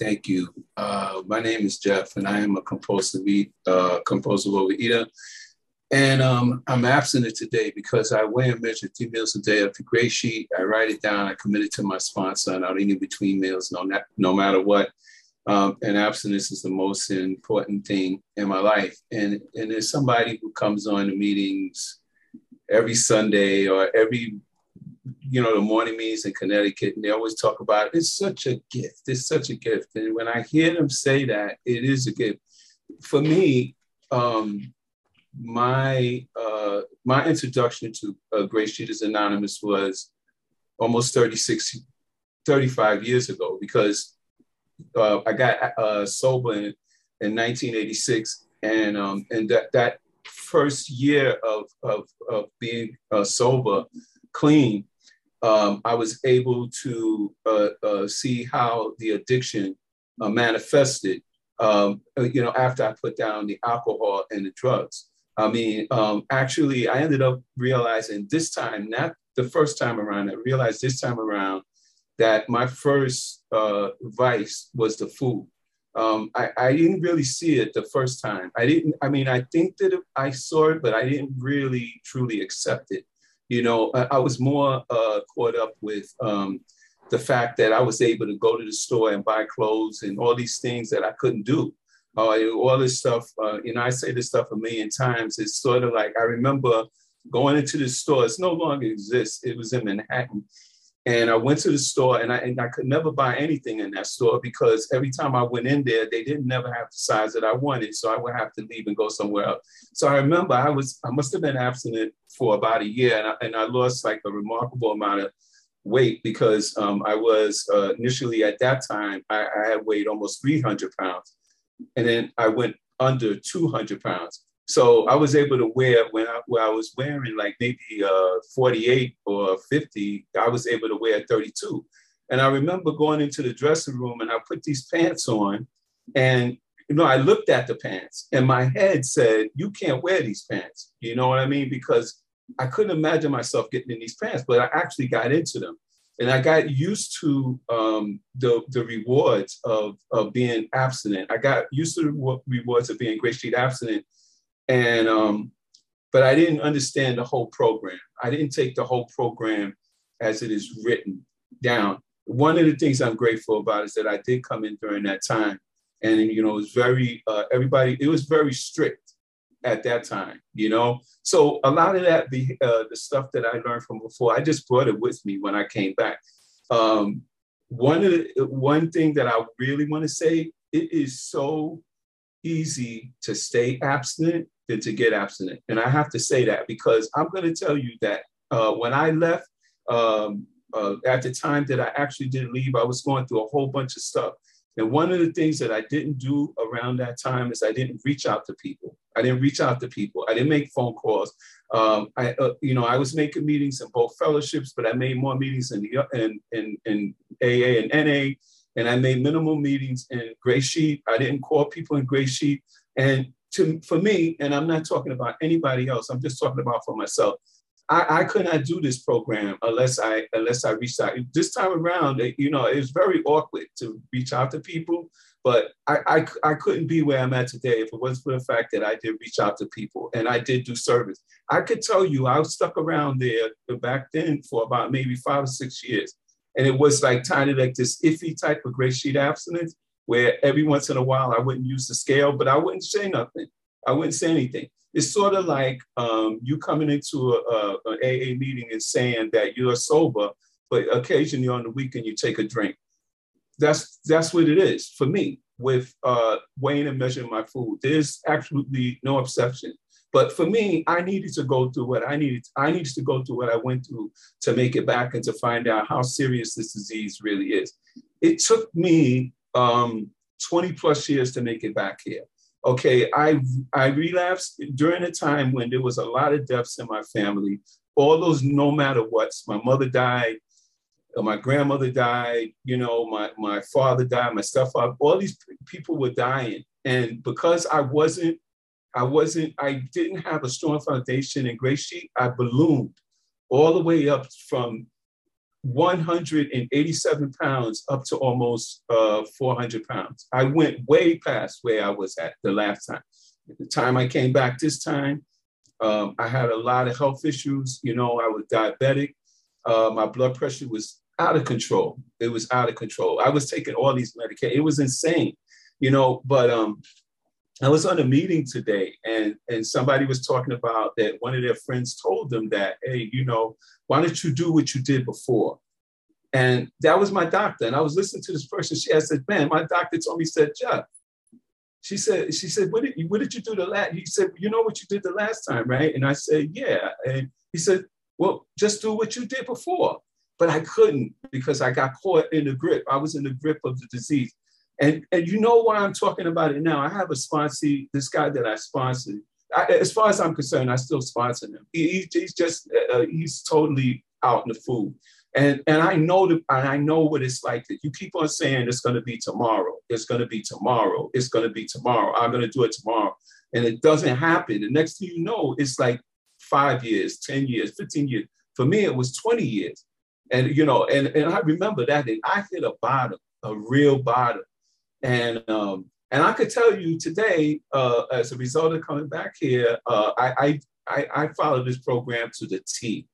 Thank you. Uh, my name is Jeff, and I am a compulsive eat, uh, compulsive overeater. And um, I'm abstinent today because I weigh and measure three meals a day up the gray sheet. I write it down. I commit it to my sponsor, and I'll eat in between meals, no, no matter what. Um, and abstinence is the most important thing in my life. And and there's somebody who comes on the meetings every Sunday or every you know, the morning meetings in Connecticut, and they always talk about it. it's such a gift. It's such a gift. And when I hear them say that, it is a gift. For me, um, my uh, my introduction to uh, GreySheeters Anonymous was almost 36, 35 years ago because uh, I got uh, sober in, in 1986, and um, and that that first year of of, of being uh, sober, clean, um, I was able to uh, uh, see how the addiction uh, manifested, um, uh, you know, after I put down the alcohol and the drugs. I mean, um, actually, I ended up realizing this time, not the first time around, I realized this time around that my first uh, vice was the food. Um, I, I, didn't really see it the first time. I didn't, I mean, I think that I saw it, but I didn't really truly accept it. You know, I, I was more uh, caught up with um, the fact that I was able to go to the store and buy clothes and all these things that I couldn't do. Uh, all this stuff, uh, you know, I say this stuff a million times. It's sort of like I remember going into the store. It's no longer exists. It was in Manhattan, and I went to the store and I, and I could never buy anything in that store because every time I went in there, they didn't never have the size that I wanted. So I would have to leave and go somewhere else. So I remember I was, I must have been abstinent for about a year and I, and I lost like a remarkable amount of weight because um, I was uh, initially at that time, I, I had weighed almost 300 pounds. And then I went under 200 pounds. So I was able to wear when I, when I was wearing like maybe uh, 48 or 50, I was able to wear 32. And I remember going into the dressing room and I put these pants on and you know, I looked at the pants and my head said, you can't wear these pants. You know what I mean? Because I couldn't imagine myself getting in these pants, but I actually got into them. And I got used to um, the, the rewards of, of being abstinent. I got used to the rewards of being GreySheet abstinent and um, but I didn't understand the whole program. I didn't take the whole program as it is written down. One of the things I'm grateful about is that I did come in during that time, and you know, it was very uh, everybody. It was very strict at that time, you know. So a lot of that, the uh, the stuff that I learned from before, I just brought it with me when I came back. Um, one of the, one thing that I really want to say, it is so easy to stay abstinent than to get abstinent. And I have to say that because I'm going to tell you that uh, when I left, um, uh, at the time that I actually did leave, I was going through a whole bunch of stuff. And one of the things that I didn't do around that time is I didn't reach out to people. I didn't reach out to people. I didn't make phone calls. Um, I, uh, you know, I was making meetings in both fellowships, but I made more meetings in the in in, in AA and NA, and I made minimal meetings in GreySheet. I didn't call people in GreySheet, and to for me, and I'm not talking about anybody else. I'm just talking about for myself. I, I could not do this program unless I unless I reached out. This time around, you know, it was very awkward to reach out to people, but I, I, I couldn't be where I'm at today if it wasn't for the fact that I did reach out to people and I did do service. I could tell you I was stuck around there back then for about maybe five or six years. And it was like of like this iffy type of GreySheet abstinence where every once in a while I wouldn't use the scale, but I wouldn't say nothing. I wouldn't say anything. It's sort of like um, you coming into a, a, AA meeting and saying that you're sober, but occasionally on the weekend you take a drink. That's that's what it is for me with uh, weighing and measuring my food. There's absolutely no exception. But for me, I needed to go through what I needed. I needed to go through what I went through to make it back and to find out how serious this disease really is. It took me um, 20 plus years to make it back here. Okay, I I relapsed during a time when there was a lot of deaths in my family. All those no matter what's. My mother died, uh, my grandmother died, you know, my, my father died, my stepfather, all these people were dying. And because I wasn't, I wasn't, I didn't have a strong foundation in GreySheet, I ballooned all the way up from 187 pounds up to almost uh, 400 pounds. I went way past where I was at the last time. At the time I came back this time, um, I had a lot of health issues. You know, I was diabetic. Uh, my blood pressure was out of control. It was out of control. I was taking all these medications. It was insane, you know. But um, I was on a meeting today, and and somebody was talking about that. One of their friends told them that, hey, you know, why don't you do what you did before? And that was my doctor. And I was listening to this person. She had said, man, my doctor told me, said, Jeff, she said, she said, what did you, what did you do the last? He said, you know what you did the last time, right? And I said, yeah. And he said, well, just do what you did before. But I couldn't because I got caught in the grip. I was in the grip of the disease. And, and you know why I'm talking about it now? I have a sponsor, this guy that I sponsored. I, as far as I'm concerned, I still sponsor him. He, he's just, uh, uh, he's totally out in the food. And, and I know the, and I know what it's like that you keep on saying it's going to be tomorrow. It's going to be tomorrow. It's going to be tomorrow. I'm going to do it tomorrow. And it doesn't happen. The next thing you know, it's like five years, 10 years, 15 years. For me, it was 20 years. And, you know, and, and I remember that and I hit a bottom, a real bottom. And, um, and I could tell you today, uh, as a result of coming back here, uh, I, I, I followed this program to the T,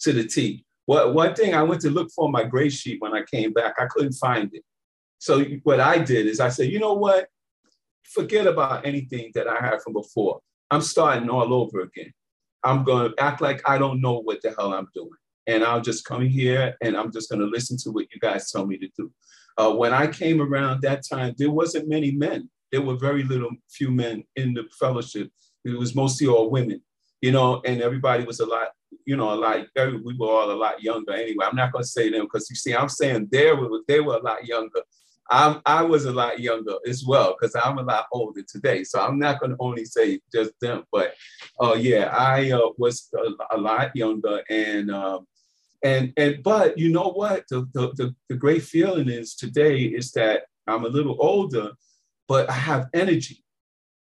to the T. What, one thing I went to look for my gray sheet when I came back, I couldn't find it. So what I did is I said, you know what? Forget about anything that I had from before. I'm starting all over again. I'm going to act like I don't know what the hell I'm doing. And I'll just come here and I'm just going to listen to what you guys tell me to do. Uh, when I came around that time, there wasn't many men. There were very little, few men in the fellowship. It was mostly all women, you know, and everybody was a lot, you know, a lot. We were all a lot younger anyway. I'm not going to say them because you see, I'm saying they were they were a lot younger. I'm, I was a lot younger as well because I'm a lot older today. So I'm not going to only say just them, but uh, yeah, I uh, was a, a, lot younger and um, and and but you know what? The, the, the the great feeling is today is that I'm a little older, but I have energy.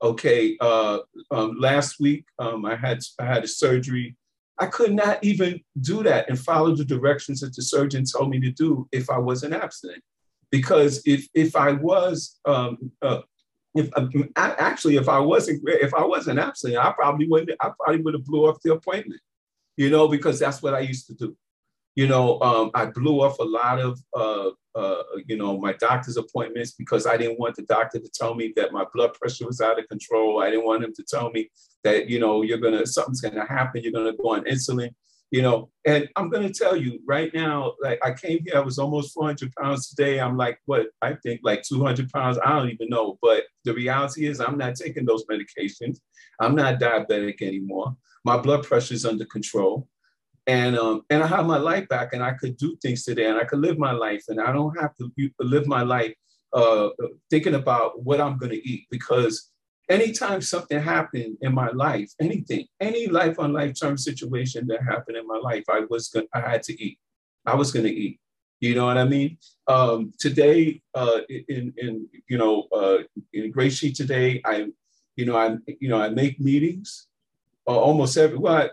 Okay, uh, um, last week um, I had I had a surgery. I could not even do that and follow the directions that the surgeon told me to do if I wasn't abstinent because if if I was um, uh, if uh, actually if I wasn't if I wasn't absent, I probably wouldn't I probably would have blew off the appointment, you know, because that's what I used to do. You know, um, I blew off a lot of uh, uh, you know my doctor's appointments because I didn't want the doctor to tell me that my blood pressure was out of control. I didn't want him to tell me that you know you're gonna something's gonna happen. You're gonna go on insulin you know. And i'm to tell you right now like i came here i was almost 400 pounds today. I'm like what? I think like 200 pounds. I don't even know. But the reality is i'm not taking those medications. I'm not diabetic anymore. My blood pressure is under control and um, and i have my life back and i could do things today and i could live my life and i don't have to live my life uh, thinking about what i'm going to eat because anytime something happened in my life, anything, any life on life term situation that happened in my life, I was going I had to eat. I was going to eat. You know what I mean? Um, today, uh, in in you know, uh, in GreySheet today, I, you know, I you know I make meetings, uh, almost every well,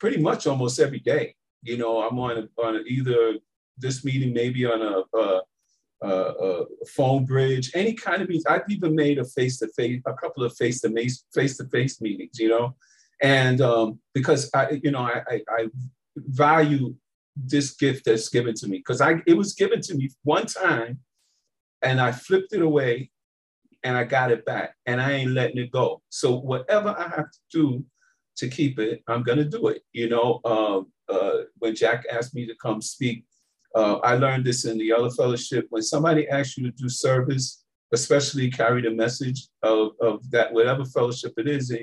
pretty much almost every day. You know, I'm on on either this meeting, maybe on a, a uh, a phone bridge, any kind of meetings. I've even made a face to face, a couple of face to face face to face meetings, you know, and um, because I, you know, I, I, I value this gift that's given to me because I it was given to me one time, and I flipped it away, and I got it back, and I ain't letting it go. So whatever I have to do to keep it, I'm gonna do it. You know, um, uh, when Jack asked me to come speak uh, I learned this in the other fellowship. When somebody asks you to do service, especially carry the message of, of that whatever fellowship it is,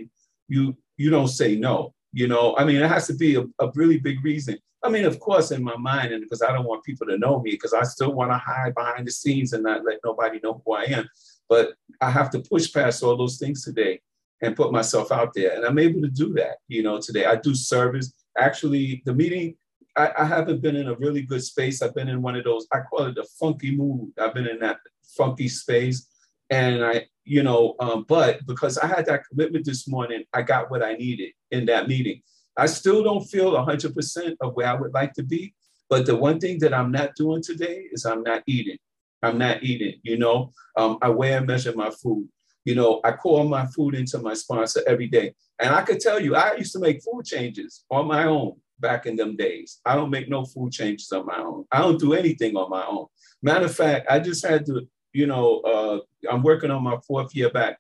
you you don't say no. You know, I mean, it has to be a, a really big reason. I mean, of course, in my mind, and because I don't want people to know me, because I still want to hide behind the scenes and not let nobody know who I am. But I have to push past all those things today and put myself out there. And I'm able to do that, you know, today. I do service. Actually, the meeting I, I, haven't been in a really good space. I've been in one of those, I call it the funky mood. I've been in that funky space. And I, you know, um, but because I had that commitment this morning, I got what I needed in that meeting. I still don't feel 100% of where I would like to be, But the one thing that I'm not doing today is I'm not eating. I'm not eating, you know. Um, I weigh and measure my food. You know, I call my food into my sponsor every day. And I could tell you, I used to make food changes on my own back in them days. I don't make no food changes on my own. I don't do anything on my own. Matter of fact, I just had to, you know, uh, I'm working on my fourth year back.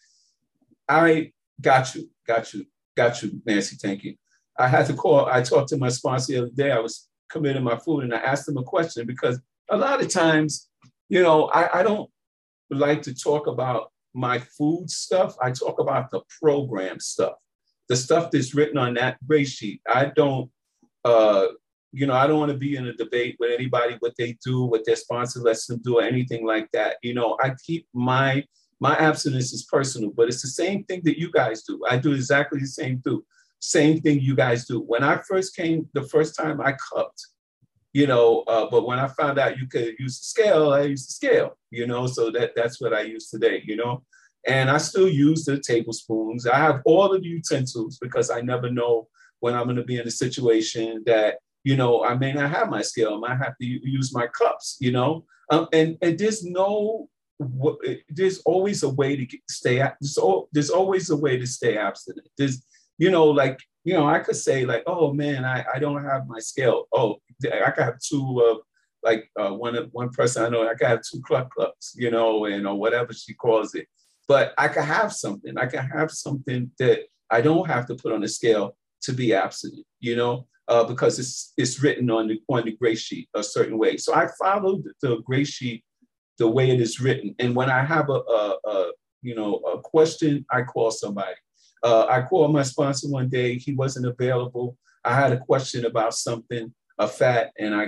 I got you, got you, got you, Nancy. Thank you. I had to call. I talked to my sponsor the other day. I was committing my food and I asked him a question because a lot of times, you know, I, I don't like to talk about my food stuff. I talk about the program stuff, the stuff that's written on that gray sheet. I don't, uh, you know, I don't want to be in a debate with anybody what they do, what their sponsor lets them do, or anything like that. You know, I keep my my abstinence is personal, but it's the same thing that you guys do. I do exactly the same thing. Same thing you guys do. When I first came, the first time I cupped, you know, uh, but when I found out you could use the scale, I used the scale, you know, so that that's what I use today, you know. And I still use the tablespoons. I have all of the utensils because I never know when I'm going to be in a situation that, you know, I may not have my scale. I might have to use my cups, you know. Um, and, and there's no there's always a way to stay there's, there's always a way to stay abstinent there's you know, like, you know, I could say like, oh man, I, I don't have my scale. Oh, I could have two, uh, like uh, one one person I know, I could have two cluck clucks, you know, and or whatever she calls it. But I could have something. I could have something that I don't have to put on a scale to be abstinent, you know, uh, because it's it's written on the on the gray sheet a certain way. So I followed the gray sheet the way it is written. And when I have a, a, a you know a question, I call somebody. Uh, I called my sponsor one day. He wasn't available. I had a question about something, a fat, and I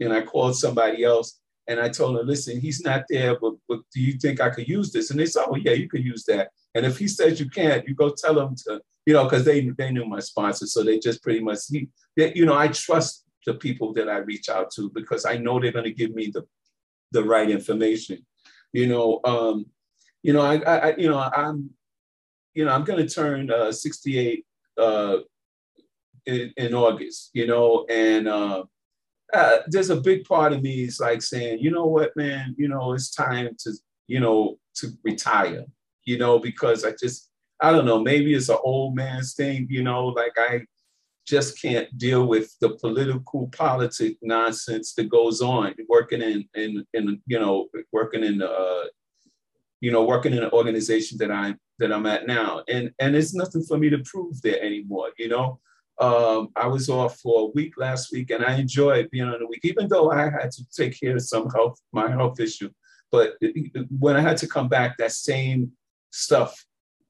and I called somebody else and I told him, listen, he's not there, but, but do you think I could use this? And they said, oh yeah, you could use that. And if he says you can't, you go tell him to, you know, because they they knew my sponsor, so they just pretty much, he, they, you know, I trust the people that I reach out to because I know they're going to give me the the right information. You know, um, you know, I, I, you know, I'm you know, I'm going to turn uh, 68 uh, in, in, August, you know, and uh, uh, there's a big part of me is like saying, you know what, man, you know, it's time to, you know, to retire, you know, because I just, I don't know, maybe it's an old man's thing, you know, like I just can't deal with the political politic nonsense that goes on working in, in, in you know, working in, uh, you know, working in an organization that I'm that I'm at now. And and it's nothing for me to prove there anymore. You know, um, I was off for a week last week, and I enjoyed being on a week, even though I had to take care of some health my health issue. But when I had to come back, that same stuff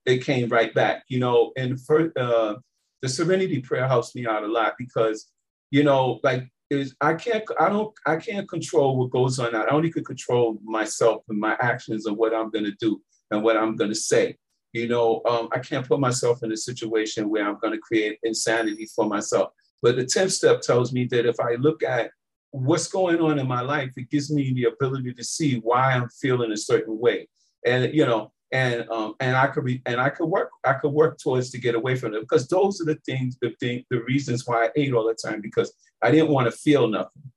it came right back. You know, and for uh, the Serenity Prayer helps me out a lot because you know, like is I can't I don't I can't control what goes on. I only can control myself and my actions and what I'm gonna do and what I'm gonna say. You know, um, I can't put myself in a situation where I'm gonna create insanity for myself. But the 10th step tells me that if I look at what's going on in my life, it gives me the ability to see why I'm feeling a certain way. And you know, and um, and I could be and I could work I could work towards to get away from it because those are the things the thing the reasons why I ate all the time because I didn't want to feel nothing,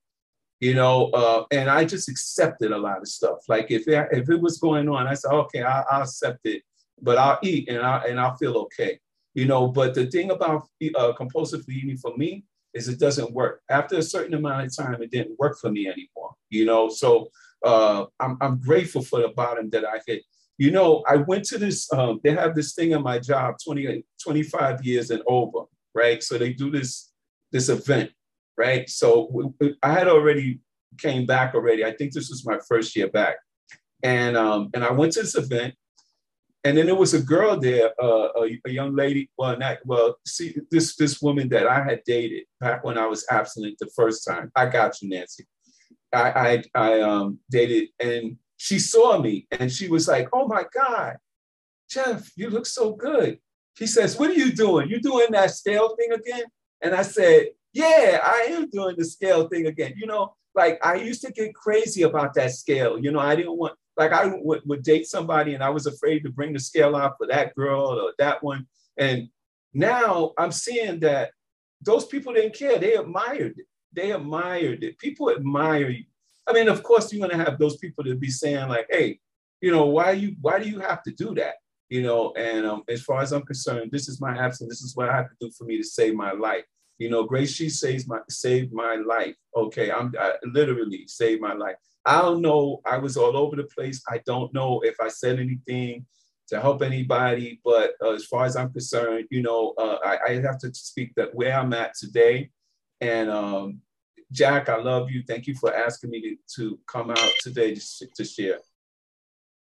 you know. Uh, and I just accepted a lot of stuff. Like if it, if it was going on, I said okay, I, will accept it, but I'll eat and I and I'll feel okay, you know. But the thing about uh, compulsive eating for me is it doesn't work. After a certain amount of time, it didn't work for me anymore, you know. So uh, I'm I'm grateful for the bottom that I hit you know, I went to this, um, they have this thing in my job, 20, 25 years and over, right? So they do this, this event, right? So I had already came back already. I think this was my first year back. And, um, and I went to this event and then there was a girl there, uh, a, a, young lady. Well, not well. See, this this woman that I had dated back when I was abstinent the first time. I got you, Nancy. I I, I um, dated, and she saw me and she was like, Oh my God, Jeff, you look so good. She says, What are you doing? You doing that scale thing again? And I said, Yeah, I am doing the scale thing again. You know, like I used to get crazy about that scale. You know, I didn't want, like, I would, would date somebody and I was afraid to bring the scale out for that girl or that one. And now I'm seeing that those people didn't care. They admired it. they admired it. People admire you. I mean, of course, you're gonna have those people to be saying like, "Hey, you know, why you why do you have to do that?" You know, and um, as far as I'm concerned, this is my absence. This is what I have to do for me to save my life. You know, Grace, she saves my saved my life. Okay, I'm I literally saved my life. I don't know. I was all over the place. I don't know if I said anything to help anybody, but uh, as far as I'm concerned, you know, uh, I, I, have to speak that where I'm at today. And um, Jack, I love you. Thank you for asking me to, to come out today to, to share.